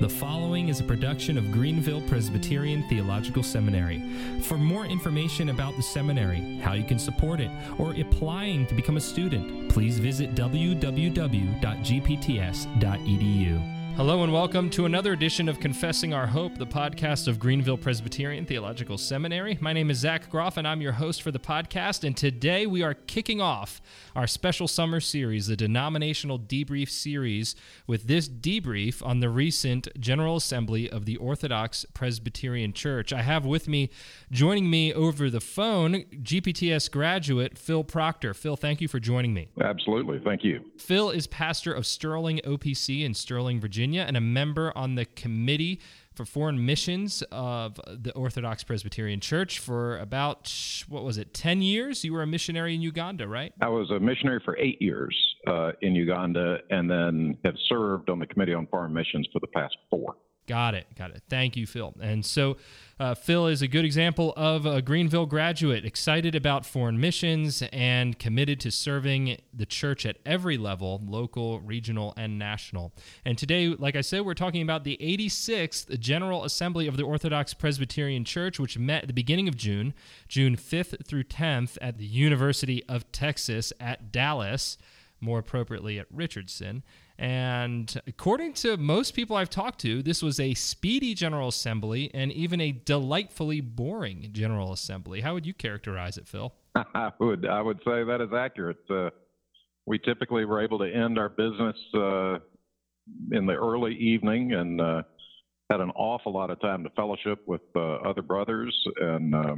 The following is a production of Greenville Presbyterian Theological Seminary. For more information about the seminary, how you can support it, or applying to become a student, please visit www.gpts.edu. Hello and welcome to another edition of Confessing Our Hope, the podcast of Greenville Presbyterian Theological Seminary. My name is Zach Groff and I'm your host for the podcast. And today we are kicking off our special summer series, the denominational debrief series, with this debrief on the recent General Assembly of the Orthodox Presbyterian Church. I have with me, joining me over the phone, GPTS graduate Phil Proctor. Phil, thank you for joining me. Absolutely. Thank you. Phil is pastor of Sterling OPC in Sterling, Virginia. Virginia and a member on the committee for foreign missions of the Orthodox Presbyterian Church for about, what was it, 10 years? You were a missionary in Uganda, right? I was a missionary for eight years uh, in Uganda and then have served on the Committee on Foreign Missions for the past four. Got it. Got it. Thank you, Phil. And so, uh, Phil is a good example of a Greenville graduate, excited about foreign missions and committed to serving the church at every level local, regional, and national. And today, like I said, we're talking about the 86th General Assembly of the Orthodox Presbyterian Church, which met at the beginning of June, June 5th through 10th, at the University of Texas at Dallas, more appropriately at Richardson. And according to most people I've talked to, this was a speedy General Assembly and even a delightfully boring General Assembly. How would you characterize it, Phil? I would I would say that is accurate. Uh, we typically were able to end our business uh, in the early evening and uh, had an awful lot of time to fellowship with uh, other brothers and uh,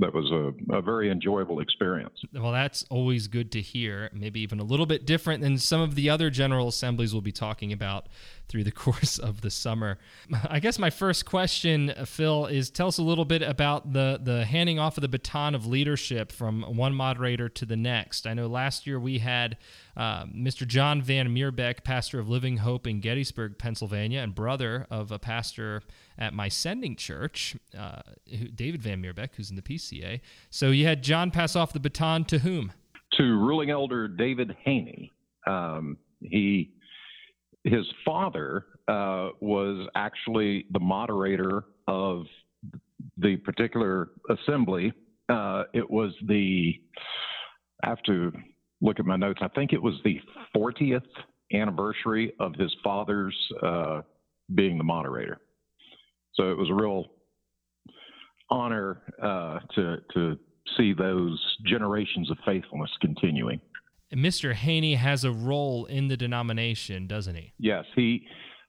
that was a, a, very enjoyable experience. Well, that's always good to hear. Maybe even a little bit different than some of the other general assemblies we'll be talking about through the course of the summer. I guess my first question, Phil, is tell us a little bit about the the handing off of the baton of leadership from one moderator to the next. I know last year we had uh, Mr. John Van Meerbeke, pastor of Living Hope in Gettysburg, Pennsylvania, and brother of a pastor at my sending church, uh, David Van Meerbeke, who's in the PCA. So you had John pass off the baton to whom? To ruling elder David Haney. Um, he his father uh, was actually the moderator of the particular assembly. Uh, it was the, I have to look at my notes, I think it was the 40th anniversary of his father's uh, being the moderator. So it was a real honor uh, to, to see those generations of faithfulness continuing. Mr. Haney has a role in the denomination, doesn't he? Yes, he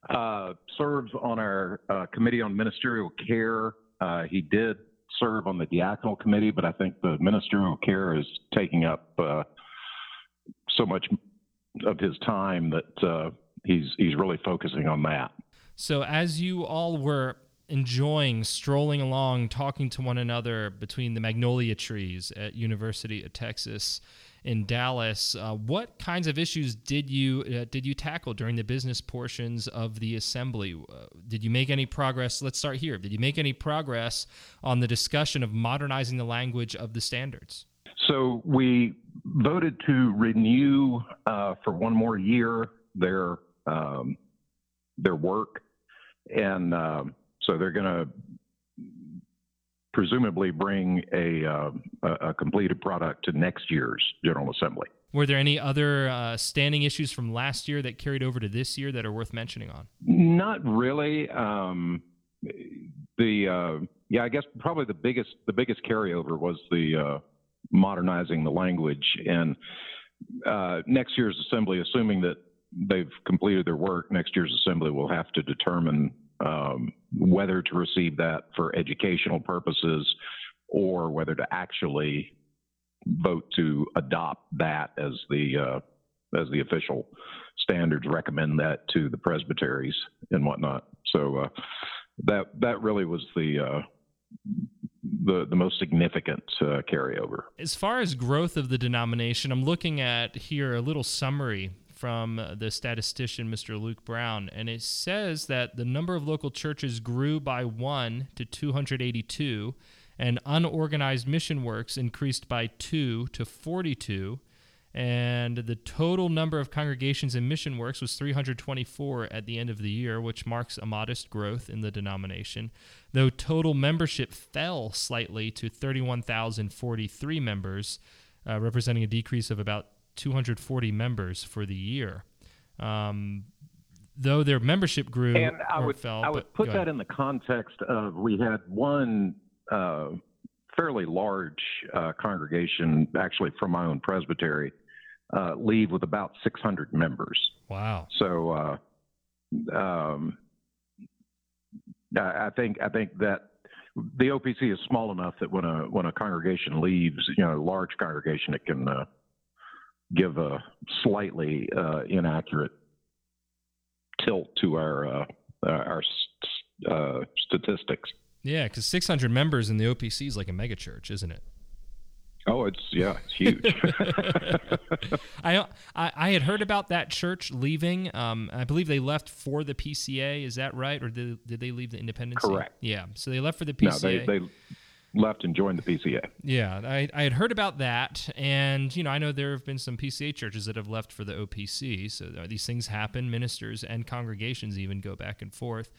uh, serves on our uh, committee on ministerial care. Uh, he did serve on the diaconal committee, but I think the ministerial care is taking up uh, so much of his time that uh, he's he's really focusing on that. So, as you all were enjoying strolling along, talking to one another between the magnolia trees at University of Texas in Dallas. Uh, what kinds of issues did you uh, did you tackle during the business portions of the assembly? Uh, did you make any progress? Let's start here. Did you make any progress on the discussion of modernizing the language of the standards? So we voted to renew uh, for one more year their um, their work, and um, so they're going to presumably bring a, uh, a completed product to next year's General Assembly. Were there any other uh, standing issues from last year that carried over to this year that are worth mentioning on? Not really. Um, the uh, yeah, I guess probably the biggest the biggest carryover was the uh, modernizing the language and uh, next year's assembly, assuming that they've completed their work, next year's assembly will have to determine um, whether to receive that for educational purposes or whether to actually vote to adopt that as the uh, as the official standards recommend that to the presbyteries and whatnot. So uh, that that really was the uh, the the most significant uh, carryover. As far as growth of the denomination, I'm looking at here a little summary from the statistician, Mr. Luke Brown, and it says that the number of local churches grew by one to 282, and unorganized mission works increased by two to 42, and the total number of congregations in mission works was 324 at the end of the year, which marks a modest growth in the denomination, though total membership fell slightly to 31,043 members, uh, representing a decrease of about 240 members for the year. Um, though their membership grew and I or would, fell. I would put that in the context of we had one uh, fairly large uh, congregation, actually from my own presbytery, uh, leave with about 600 members. Wow. So uh, um, I think I think that the OPC is small enough that when a when a congregation leaves, you know, a large congregation, it can uh, give a slightly uh, inaccurate tilt to our uh, our uh, statistics. Yeah, because 600 members in the OPC is like a megachurch, isn't it? Oh, it's yeah, it's huge. I, I, I had heard about that church leaving. Um, I believe they left for the PCA. Is that right, or did, did they leave the Independence? Correct. Yeah, so they left for the PCA. No, they, they left and joined the PCA. Yeah, I, I had heard about that, and you know, I know there have been some PCA churches that have left for the OPC. So these things happen. Ministers and congregations even go back and forth.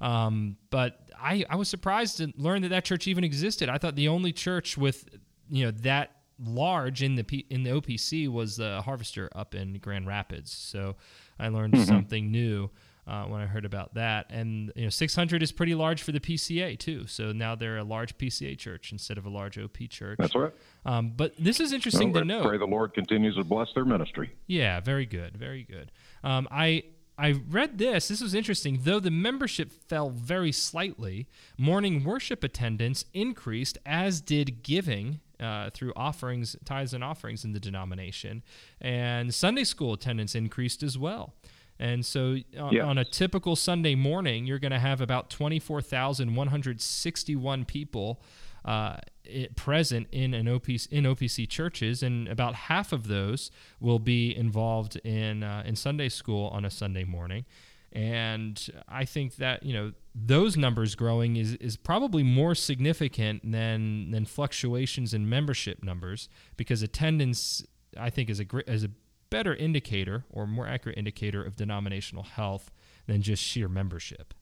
Um, but I, I was surprised to learn that that church even existed. I thought the only church with you know that large in the P, in the OPC was the Harvester up in Grand Rapids. So I learned mm-hmm. something new. Uh, when I heard about that. And you know, 600 is pretty large for the PCA too. So now they're a large PCA church instead of a large OP church. That's right. Um, but this is interesting well, to know. Pray the Lord continues to bless their ministry. Yeah, very good, very good. Um, I I read this. This was interesting. Though the membership fell very slightly, morning worship attendance increased, as did giving uh, through offerings, tithes and offerings in the denomination, and Sunday school attendance increased as well. And so on, uh, yes. on a typical Sunday morning, you're going to have about 24,161 people uh, it, present in an OPC, in OPC churches, and about half of those will be involved in uh, in Sunday school on a Sunday morning. And I think that you know those numbers growing is, is probably more significant than than fluctuations in membership numbers because attendance I think is a great is a better indicator or more accurate indicator of denominational health than just sheer membership.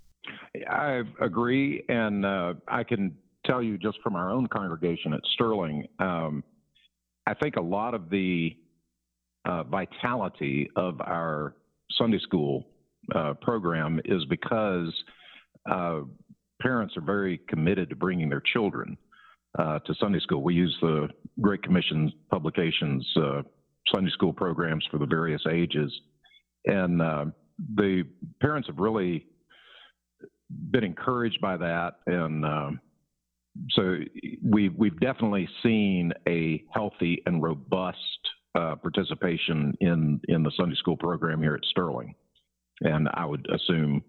I agree, and uh, I can tell you just from our own congregation at Sterling, um, I think a lot of the uh, vitality of our Sunday school uh, program is because uh, parents are very committed to bringing their children uh, to Sunday school. We use the Great Commission publications uh, Sunday school programs for the various ages. And uh, the parents have really been encouraged by that. And um, so we, we've definitely seen a healthy and robust uh, participation in, in the Sunday school program here at Sterling. And I would assume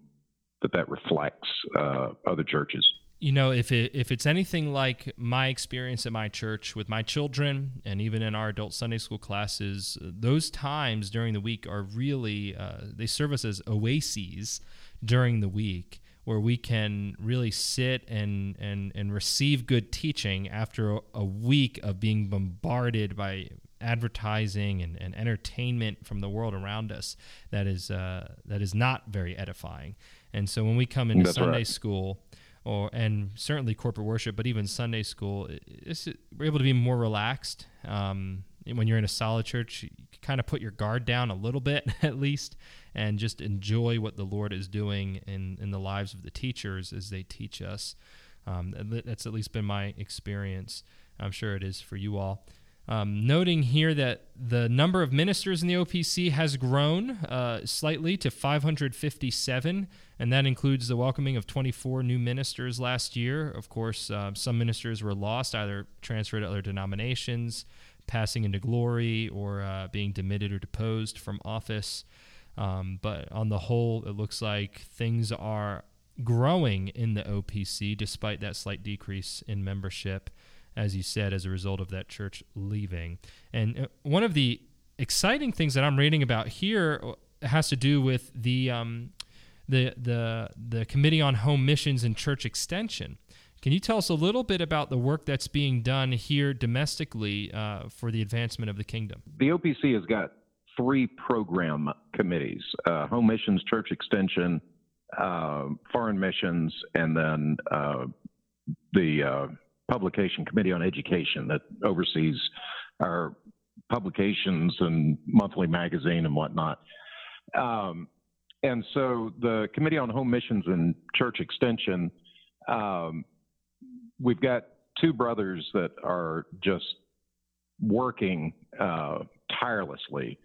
that that reflects uh, other churches you know, if it if it's anything like my experience at my church with my children, and even in our adult Sunday school classes, those times during the week are really uh, they serve us as oases during the week where we can really sit and and and receive good teaching after a, a week of being bombarded by advertising and, and entertainment from the world around us that is uh, that is not very edifying. And so when we come into That's Sunday right. school or and certainly corporate worship, but even Sunday school, we're able to be more relaxed. Um, when you're in a solid church, you kind of put your guard down a little bit at least, and just enjoy what the Lord is doing in in the lives of the teachers as they teach us. Um, that's at least been my experience. I'm sure it is for you all. Um, noting here that the number of ministers in the OPC has grown uh, slightly to 557, and that includes the welcoming of 24 new ministers last year. Of course, uh, some ministers were lost, either transferred to other denominations, passing into glory, or uh, being demitted or deposed from office. Um, but on the whole, it looks like things are growing in the OPC despite that slight decrease in membership as you said, as a result of that church leaving. And uh, one of the exciting things that I'm reading about here uh, has to do with the um, the the the Committee on Home Missions and Church Extension. Can you tell us a little bit about the work that's being done here domestically uh, for the advancement of the kingdom? The OPC has got three program committees uh, Home Missions, Church Extension, uh, Foreign Missions, and then uh, the uh, Publication Committee on Education that oversees our publications and monthly magazine and whatnot. Um, and so the Committee on Home Missions and Church Extension, um, we've got two brothers that are just working uh, tirelessly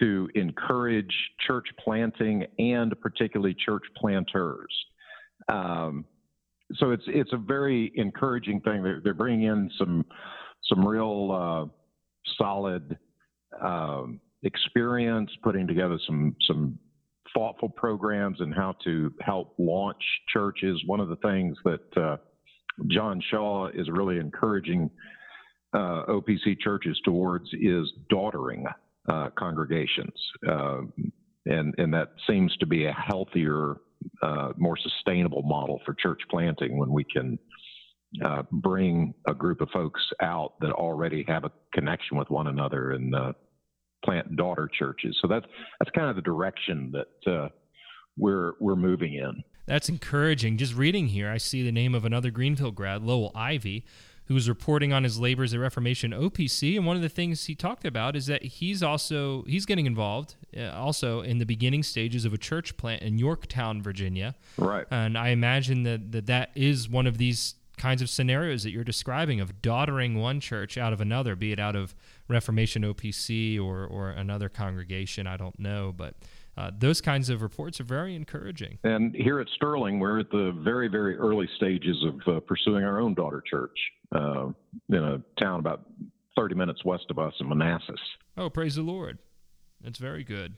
to encourage church planting and particularly church planters. Um, so it's it's a very encouraging thing. They're, they're bringing in some some real uh, solid um, experience, putting together some some thoughtful programs and how to help launch churches. One of the things that uh, John Shaw is really encouraging uh, OPC churches towards is daughtering uh, congregations, um, and and that seems to be a healthier, uh, more sustainable model for church planting when we can. Uh, bring a group of folks out that already have a connection with one another and uh, plant daughter churches. So that's that's kind of the direction that uh, we're we're moving in. That's encouraging. Just reading here, I see the name of another Greenville grad, Lowell Ivey, who was reporting on his labors at Reformation OPC. And one of the things he talked about is that he's also he's getting involved uh, also in the beginning stages of a church plant in Yorktown, Virginia. Right. And I imagine that that, that is one of these kinds of scenarios that you're describing of daughtering one church out of another, be it out of Reformation OPC or, or another congregation, I don't know. But uh, those kinds of reports are very encouraging. And here at Sterling, we're at the very, very early stages of uh, pursuing our own daughter church uh, in a town about 30 minutes west of us in Manassas. Oh, praise the Lord. That's very good.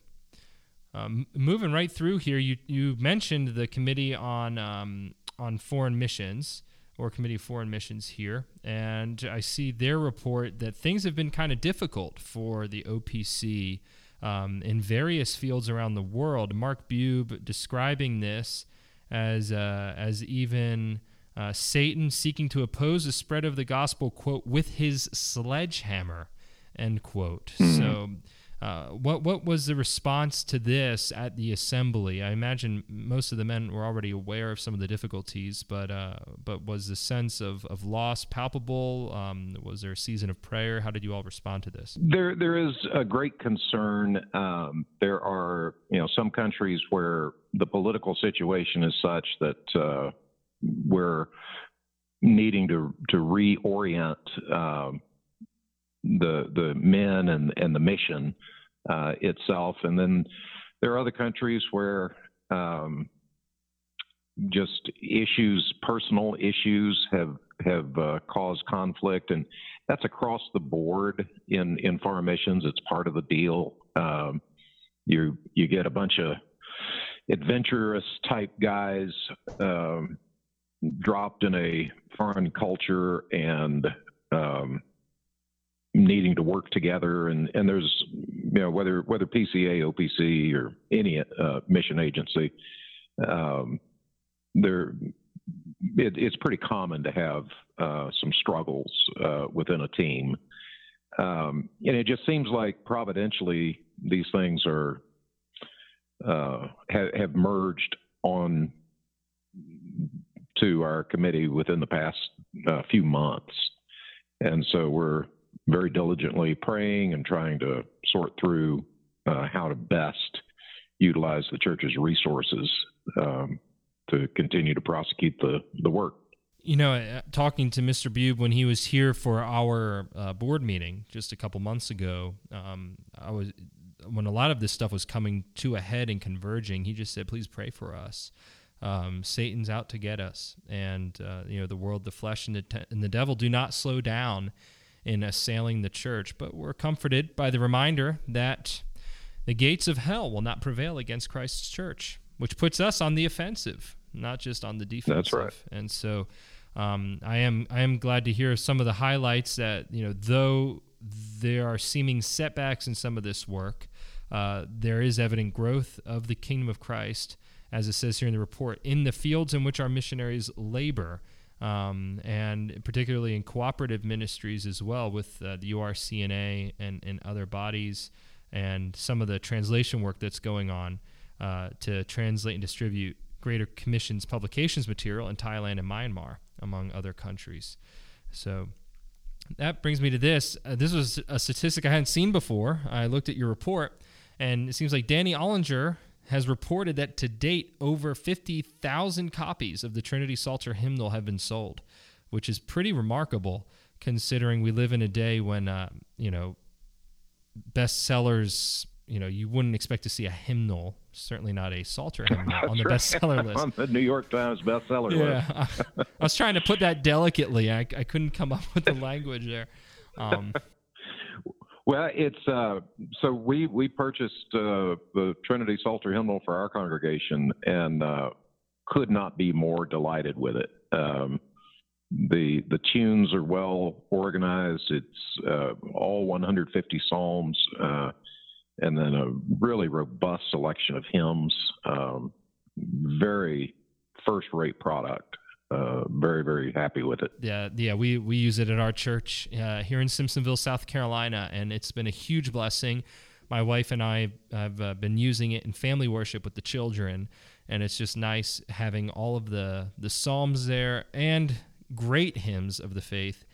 Um, moving right through here, you, you mentioned the Committee on, um, on Foreign Missions or Committee of Foreign Missions here, and I see their report that things have been kind of difficult for the OPC um, in various fields around the world. Mark Bube describing this as uh, as even uh, Satan seeking to oppose the spread of the gospel, quote, with his sledgehammer, end quote. Mm-hmm. So uh, what what was the response to this at the assembly? I imagine most of the men were already aware of some of the difficulties, but uh, but was the sense of, of loss palpable? Um, was there a season of prayer? How did you all respond to this? There there is a great concern. Um, there are you know some countries where the political situation is such that uh, we're needing to to reorient. The the men and and the mission uh, itself. And then there are other countries where um, just issues, personal issues, have have uh, caused conflict, and that's across the board in in foreign missions. It's part of the deal. Um, you you get a bunch of adventurous type guys um, dropped in a foreign culture and um, needing to work together. And and there's you know whether whether PCA OPC or any uh, mission agency um, there it, it's pretty common to have uh, some struggles uh, within a team. Um, and it just seems like providentially these things are uh, have, have merged on to our committee within the past uh, few months. And so we're very diligently praying and trying to sort through uh, how to best utilize the church's resources um, to continue to prosecute the, the work. You know, uh, talking to Mr. Bube when he was here for our uh, board meeting just a couple months ago, um, I was when a lot of this stuff was coming to a head and converging. He just said, "Please pray for us." Um, Satan's out to get us, and uh, you know the world, the flesh, and the, te- and the devil do not slow down in assailing the church, but we're comforted by the reminder that the gates of hell will not prevail against Christ's church, which puts us on the offensive, not just on the defensive. That's right. And so um, I am I am glad to hear some of the highlights that you know though there are seeming setbacks in some of this work, uh, there is evident growth of the kingdom of Christ, as it says here in the report, in the fields in which our missionaries labor um, and particularly in cooperative ministries as well with uh, the URCNA and, and other bodies, and some of the translation work that's going on uh, to translate and distribute Greater Commission's publications material in Thailand and Myanmar, among other countries. So that brings me to this. Uh, this was a statistic I hadn't seen before. I looked at your report, and it seems like Danny Olinger has reported that to date, over 50,000 copies of the Trinity Psalter hymnal have been sold, which is pretty remarkable considering we live in a day when, uh, you know, bestsellers, you know, you wouldn't expect to see a hymnal, certainly not a Psalter hymnal on the bestseller list. on the New York Times bestseller yeah. list. I, I was trying to put that delicately. I, I couldn't come up with the language there. Um, well, it's uh, so we we purchased uh, the Trinity Psalter hymnal for our congregation and uh, could not be more delighted with it. Um, the the tunes are well organized. It's uh, all 150 psalms, uh, and then a really robust selection of hymns. Um, very first rate product uh, very very happy with it. Yeah, yeah, we we use it at our church uh, here in Simpsonville, South Carolina, and it's been a huge blessing. My wife and I have uh, been using it in family worship with the children, and it's just nice having all of the the psalms there and great hymns of the faith,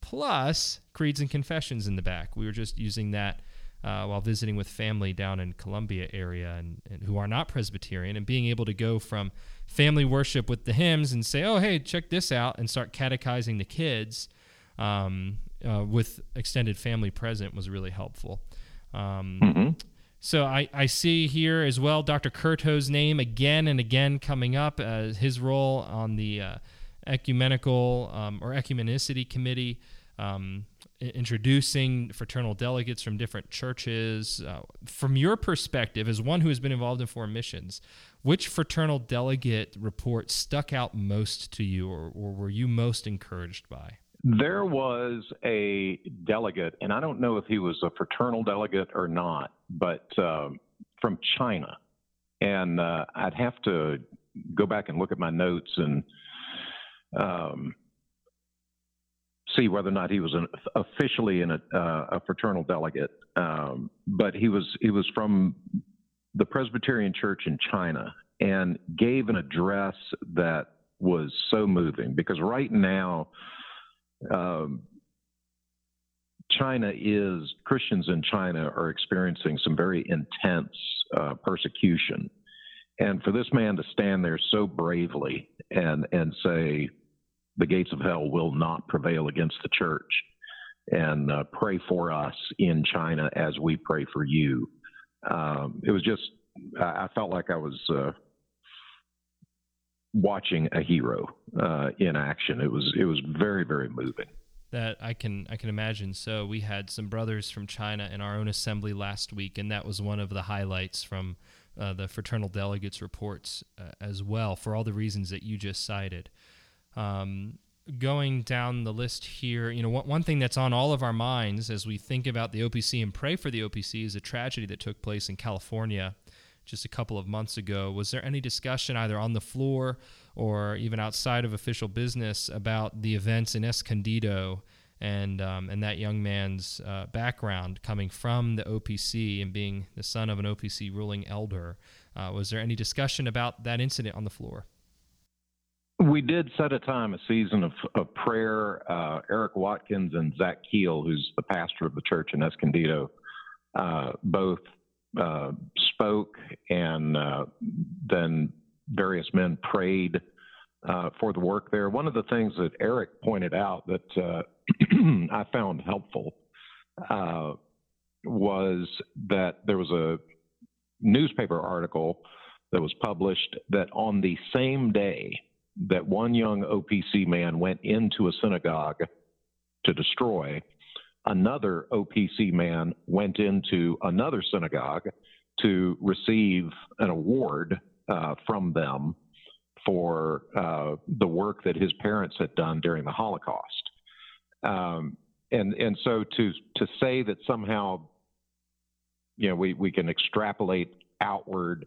plus creeds and confessions in the back. We were just using that uh, while visiting with family down in Columbia area and, and, who are not Presbyterian, and being able to go from family worship with the hymns and say, "Oh, hey, check this out," and start catechizing the kids um, uh, with extended family present was really helpful. Um, mm-hmm. So I, I see here as well Dr. Curto's name again and again coming up as his role on the uh, ecumenical um, or ecumenicity committee. Um, introducing fraternal delegates from different churches. Uh, from your perspective, as one who has been involved in foreign missions, which fraternal delegate report stuck out most to you or, or were you most encouraged by? There was a delegate, and I don't know if he was a fraternal delegate or not, but um, from China. And uh, I'd have to go back and look at my notes and um, see whether or not he was an, officially in a, uh, a fraternal delegate. Um, but he was he was from the Presbyterian Church in China and gave an address that was so moving because right now, um, China is, Christians in China are experiencing some very intense uh, persecution. And for this man to stand there so bravely and, and say, the gates of hell will not prevail against the church, and uh, pray for us in China as we pray for you. Um, it was just, I, felt like I was uh, watching a hero uh, in action. It was it was very very moving. That I can I can imagine. So we had some brothers from China in our own assembly last week, and that was one of the highlights from uh, the fraternal delegates reports uh, as well, for all the reasons that you just cited. Um, going down the list here, you know, one, one thing that's on all of our minds as we think about the OPC and pray for the OPC is a tragedy that took place in California just a couple of months ago. Was there any discussion either on the floor or even outside of official business about the events in Escondido and um, and that young man's uh, background coming from the OPC and being the son of an OPC ruling elder? Uh, was there any discussion about that incident on the floor? We did set a time, a season of, of prayer. Uh, Eric Watkins and Zach Keele, who's the pastor of the church in Escondido, uh, both uh, spoke, and uh, then various men prayed uh, for the work there. One of the things that Eric pointed out that uh, I found helpful was that there was a newspaper article that was published that on the same day that one young OPC man went into a synagogue to destroy, another OPC man went into another synagogue to receive an award uh, from them for uh, the work that his parents had done during the Holocaust. Um, and and so to to say that somehow, you know, we, we can extrapolate outward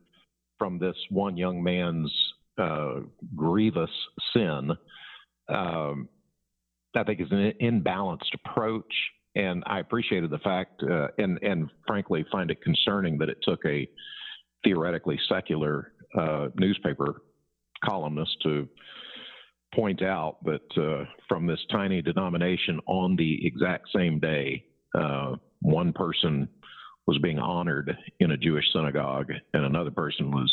from this one young man's uh, grievous sin um, I think is an imbalanced approach. And I appreciated the fact, uh, and and frankly, find it concerning that it took a theoretically secular uh, newspaper columnist to point out that uh, from this tiny denomination on the exact same day, uh, one person was being honored in a Jewish synagogue and another person was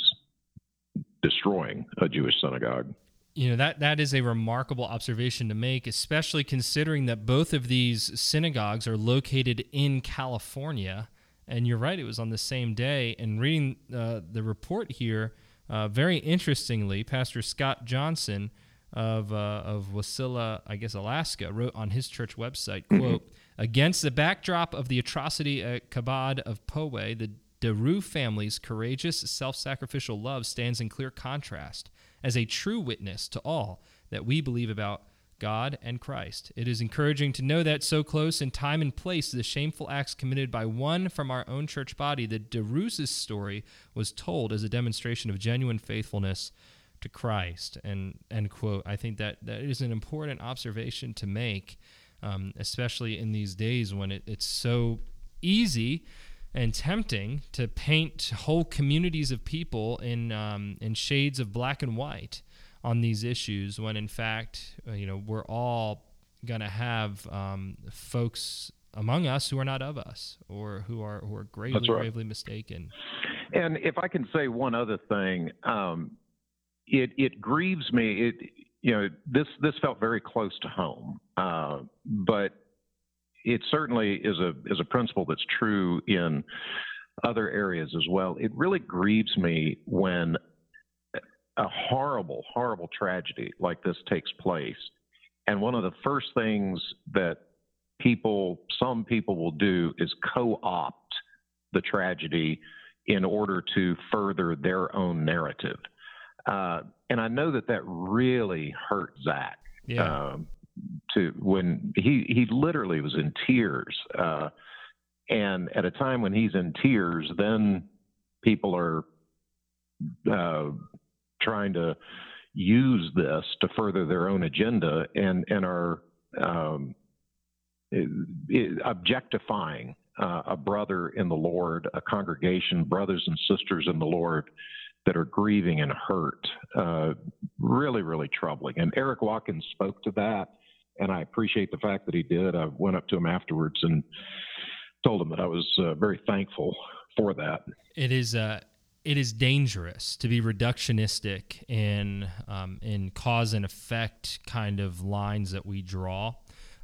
destroying a Jewish synagogue. You know that that is a remarkable observation to make, especially considering that both of these synagogues are located in California. And you're right; it was on the same day. And reading uh, the report here, uh, very interestingly, Pastor Scott Johnson of uh, of Wasilla, I guess Alaska, wrote on his church website, mm-hmm. "quote Against the backdrop of the atrocity at Chabad of Poway, the DeRue family's courageous, self-sacrificial love stands in clear contrast as a true witness to all that we believe about." God and Christ. It is encouraging to know that so close in time and place to the shameful acts committed by one from our own church body, the DeRue's story was told as a demonstration of genuine faithfulness to Christ. And end quote. I think that that is an important observation to make, um, especially in these days when it, it's so easy and tempting to paint whole communities of people in um, in shades of black and white on these issues, when in fact, uh, you know, we're all gonna have um, folks among us who are not of us or who are who are gravely right. gravely mistaken. And if I can say one other thing, um, it it grieves me. It you know this this felt very close to home, uh, but it certainly is a is a principle that's true in other areas as well. It really grieves me when a horrible horrible tragedy like this takes place, and one of the first things that people some people will do is co-opt the tragedy in order to further their own narrative. Uh, and I know that that really hurt Zach. Yeah. Um, to when he he literally was in tears, uh, and at a time when he's in tears, then people are uh, trying to use this to further their own agenda and and are um, objectifying uh, a brother in the Lord, a congregation, brothers and sisters in the Lord, that are grieving and hurt. Uh, really, really troubling. And Eric Watkins spoke to that, and I appreciate the fact that he did. I went up to him afterwards and told him that I was uh, very thankful for that. It is. Uh, it is dangerous to be reductionistic in um, in cause and effect kind of lines that we draw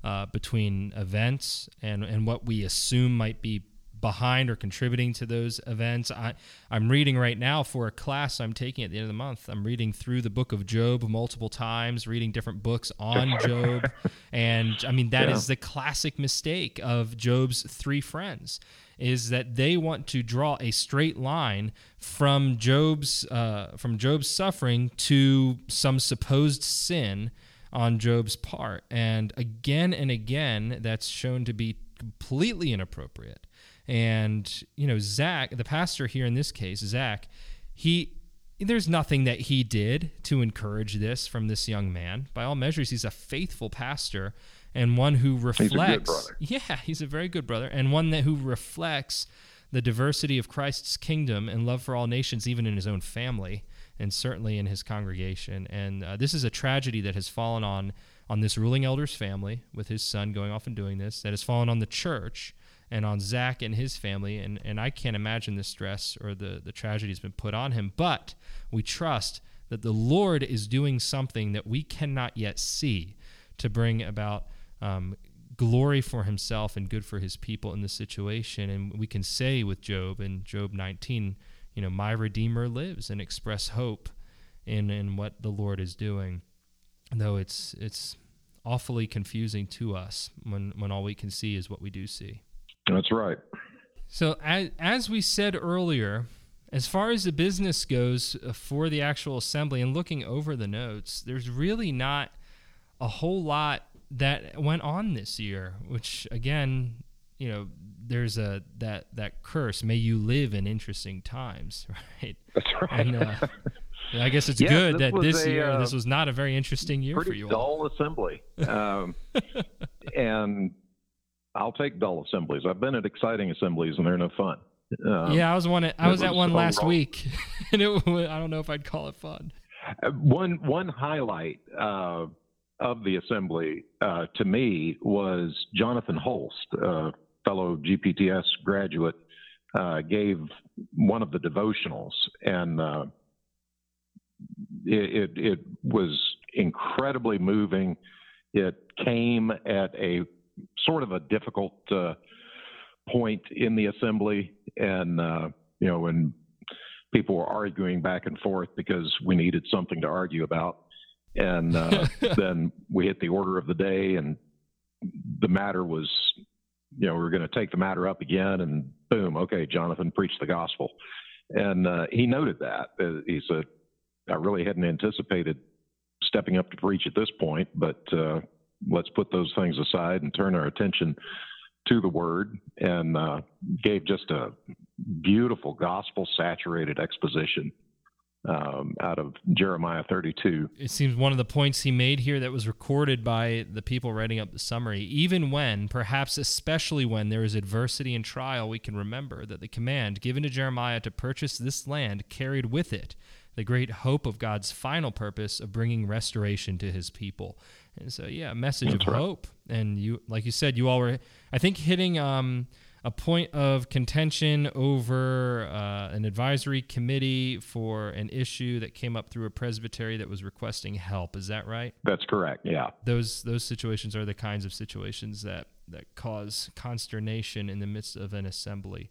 uh, between events and and what we assume might be behind or contributing to those events. I, I'm reading right now for a class I'm taking at the end of the month. I'm reading through the book of Job multiple times, reading different books on Job. And I mean, that yeah. is the classic mistake of Job's three friends is that they want to draw a straight line from Job's uh, from Job's suffering to some supposed sin on Job's part. And again and again, that's shown to be completely inappropriate. And, you know, Zach, the pastor here in this case, Zach, he there's nothing that he did to encourage this from this young man. By all measures, he's a faithful pastor and one who reflects he's Yeah, he's a very good brother and one that who reflects the diversity of Christ's kingdom and love for all nations even in his own family and certainly in his congregation. And uh, this is a tragedy that has fallen on on this ruling elder's family with his son going off and doing this that has fallen on the church and on Zach and his family. And, and I can't imagine the stress or the, the tragedy has been put on him. But we trust that the Lord is doing something that we cannot yet see to bring about um, glory for himself and good for his people in this situation. And we can say with Job in Job 19, you know, my Redeemer lives and express hope in, in what the Lord is doing. Though it's, it's awfully confusing to us when, when all we can see is what we do see. That's right. So, as, as we said earlier, as far as the business goes uh, for the actual assembly and looking over the notes, there's really not a whole lot that went on this year, which again, you know, there's a that that curse, may you live in interesting times, right? That's right. And, uh, I guess it's good this that this a, year uh, this was not a very interesting year for you all. dull assembly. Um, and I'll take dull assemblies. I've been at exciting assemblies, and they're no fun. Um, yeah, I was one. I it was at one so last wrong. week, and it, I don't know if I'd call it fun. Uh, One one highlight uh, of the assembly uh, to me was Jonathan Holst, a fellow GPTS graduate, uh, gave one of the devotionals, and uh, it, it it was incredibly moving. It came at a sort of a difficult uh, point in the assembly, and uh, you know when people were arguing back and forth because we needed something to argue about. And uh, then we hit the order of the day, and the matter was, you know, we were going to take the matter up again, and boom, okay, Jonathan preached the gospel. And uh, he noted that. He said, I really hadn't anticipated stepping up to preach at this point, but uh, let's put those things aside and turn our attention to the word and uh, gave just a beautiful gospel saturated exposition um, out of Jeremiah 32. It seems one of the points he made here that was recorded by the people writing up the summary. Even when, perhaps especially when there is adversity and trial, we can remember that the command given to Jeremiah to purchase this land carried with it the great hope of God's final purpose of bringing restoration to his people. And so, yeah, a message That's of right. hope. And you, like you said, you all were, I think, hitting um, a point of contention over uh, an advisory committee for an issue that came up through a presbytery that was requesting help. Is that right? That's correct. Yeah. Those those situations are the kinds of situations that that cause consternation in the midst of an assembly.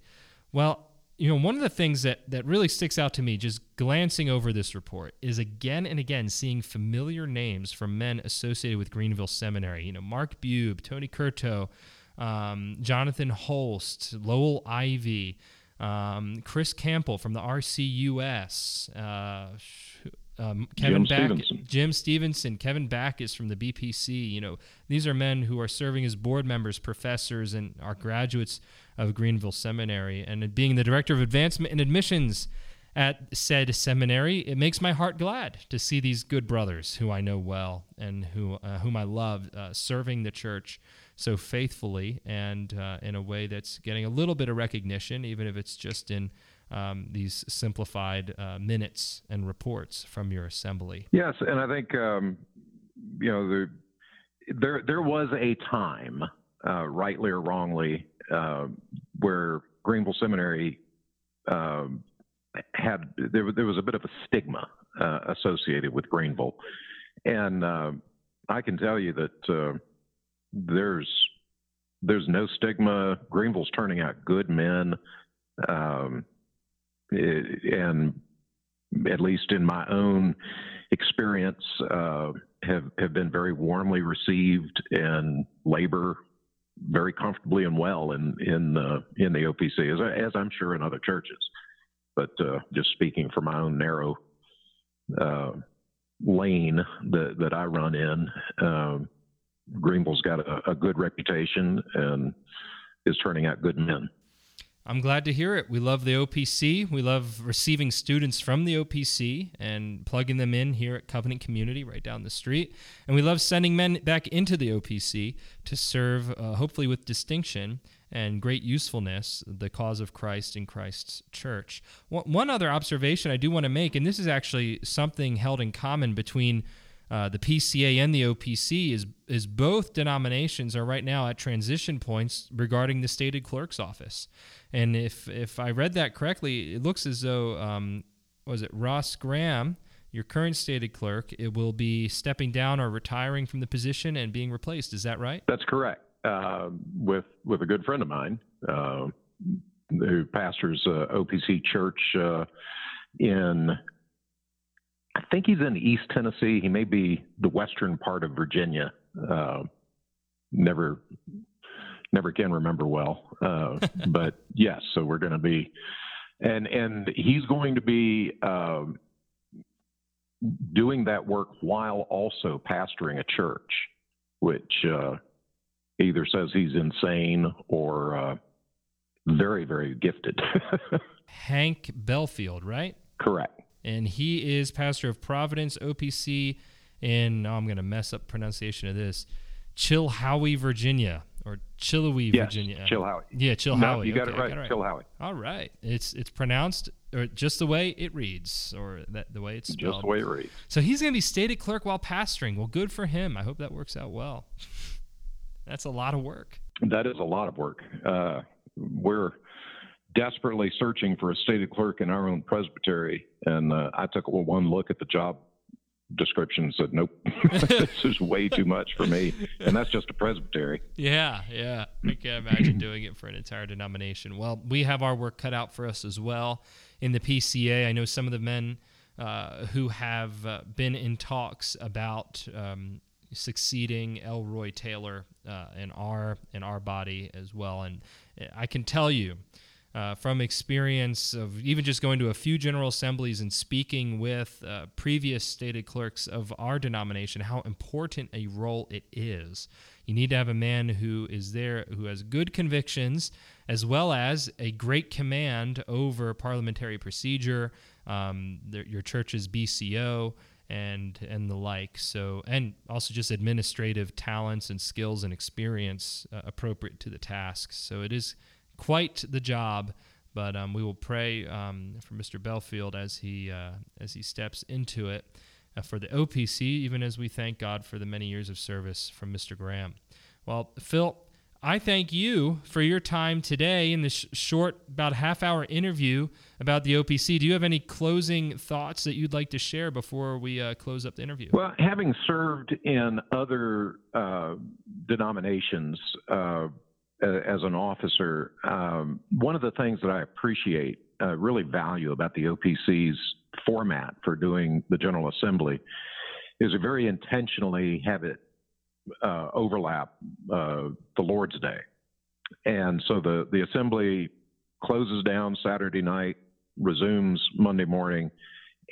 Well, you know, one of the things that that really sticks out to me just glancing over this report is again and again seeing familiar names from men associated with Greenville Seminary. You know, Mark Bube, Tony Curto, um, Jonathan Holst, Lowell Ivey, um, Chris Campbell from the RCUS, uh, um, Kevin Jim Back, Stevenson. Jim Stevenson, Kevin Backus from the BPC. You know, these are men who are serving as board members, professors, and are graduates of Greenville Seminary. And being the director of advancement and admissions at said seminary, it makes my heart glad to see these good brothers who I know well and who uh, whom I love uh, serving the church so faithfully and uh, in a way that's getting a little bit of recognition, even if it's just in um, these simplified uh, minutes and reports from your assembly. Yes, and I think um, you know the, there there was a time, uh, rightly or wrongly, uh, where Greenville Seminary um, had there, there was a bit of a stigma uh, associated with Greenville, and uh, I can tell you that uh, there's there's no stigma. Greenville's turning out good men, um, and at least in my own experience, uh, have have been very warmly received and labor very comfortably and well in in uh, in the OPC, as, as I'm sure in other churches. But uh, just speaking from my own narrow uh, lane that that I run in, um, Greenville's got a, a good reputation and is turning out good men. I'm glad to hear it. We love the OPC. We love receiving students from the OPC and plugging them in here at Covenant Community right down the street. And we love sending men back into the OPC to serve, uh, hopefully with distinction and great usefulness, the cause of Christ in Christ's church. One, one other observation I do want to make, and this is actually something held in common between uh, the PCA and the OPC is is both denominations are right now at transition points regarding the stated clerk's office, and if if I read that correctly, it looks as though um, was it Ross Graham, your current stated clerk, it will be stepping down or retiring from the position and being replaced. Is that right? That's correct. Uh, with with a good friend of mine uh, who pastors uh, OPC Church uh, in, I think he's in East Tennessee. He may be the western part of Virginia. Uh, never never can remember well, uh, but yes. So we're going to be, and and he's going to be. Um, doing that work while also pastoring a church, which uh, either says he's insane or uh, very, very gifted. Hank Belfield, right? Correct. And he is pastor of Providence OPC in, oh, I'm going to mess up pronunciation of this, Chilhowie, Virginia or Chillowy, yes, Virginia. Chilhowie. Yeah, Chilhowie. No, you got okay, it right. Got it right. Chilhowie. All right. It's it's pronounced or just the way it reads or that the way it's spelled. Just the way it reads. So he's going to be stated clerk while pastoring. Well, good for him. I hope that works out well. That's a lot of work. That is a lot of work. Uh, we're desperately searching for a stated clerk in our own presbytery, and uh, I took one look at the job description and said, "Nope, this is way too much for me." And that's just a presbytery. Yeah, yeah. I can't imagine doing it for an entire denomination. Well, we have our work cut out for us as well in the PCA. I know some of the men uh, who have uh, been in talks about um, succeeding L. Roy Taylor uh, in our in our body as well, and I can tell you uh, from experience of even just going to a few general assemblies and speaking with uh, previous stated clerks of our denomination how important a role it is. You need to have a man who is there who has good convictions as well as a great command over parliamentary procedure, um, the, your church's BCO. And, and the like so and also just administrative talents and skills and experience uh, appropriate to the task so it is quite the job. But um, we will pray um, for Mr. Belfield as he uh, as he steps into it uh, for the OPC, even as we thank God for the many years of service from Mr. Graham. Well, Phil, I thank you for your time today in this short, about half hour interview about the OPC. Do you have any closing thoughts that you'd like to share before we uh, close up the interview? Well, having served in other uh, denominations, uh, as an officer, um, one of the things that I appreciate, uh, really value about the OPC's format for doing the General Assembly is to very intentionally have it uh, overlap uh, the Lord's Day. And so the, the assembly closes down Saturday night, resumes Monday morning,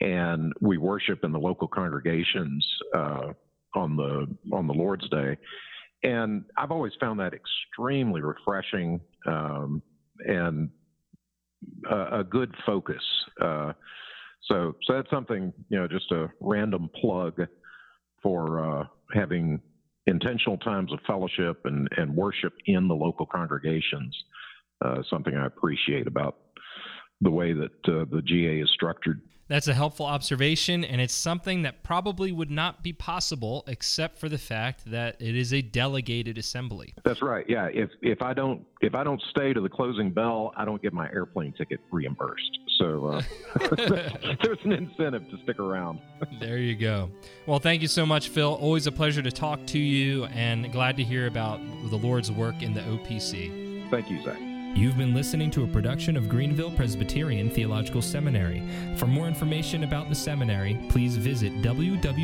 and we worship in the local congregations uh, on the on the Lord's Day and I've always found that extremely refreshing um, and a, a, good focus. Uh, so, so that's something you know, just a random plug for uh, having intentional times of fellowship and, and worship in the local congregations. Uh, something I appreciate about the way that uh, the GA is structured. That's a helpful observation, and it's something that probably would not be possible except for the fact that it is a delegated assembly. That's right. Yeah. If if I don't if I don't stay to the closing bell, I don't get my airplane ticket reimbursed. So uh, there's an incentive to stick around. there you go. Well, thank you so much, Phil. Always a pleasure to talk to you, and glad to hear about the Lord's work in the OPC. Thank you, Zach. You've been listening to a production of Greenville Presbyterian Theological Seminary. For more information about the seminary, please visit www.gpts.edu.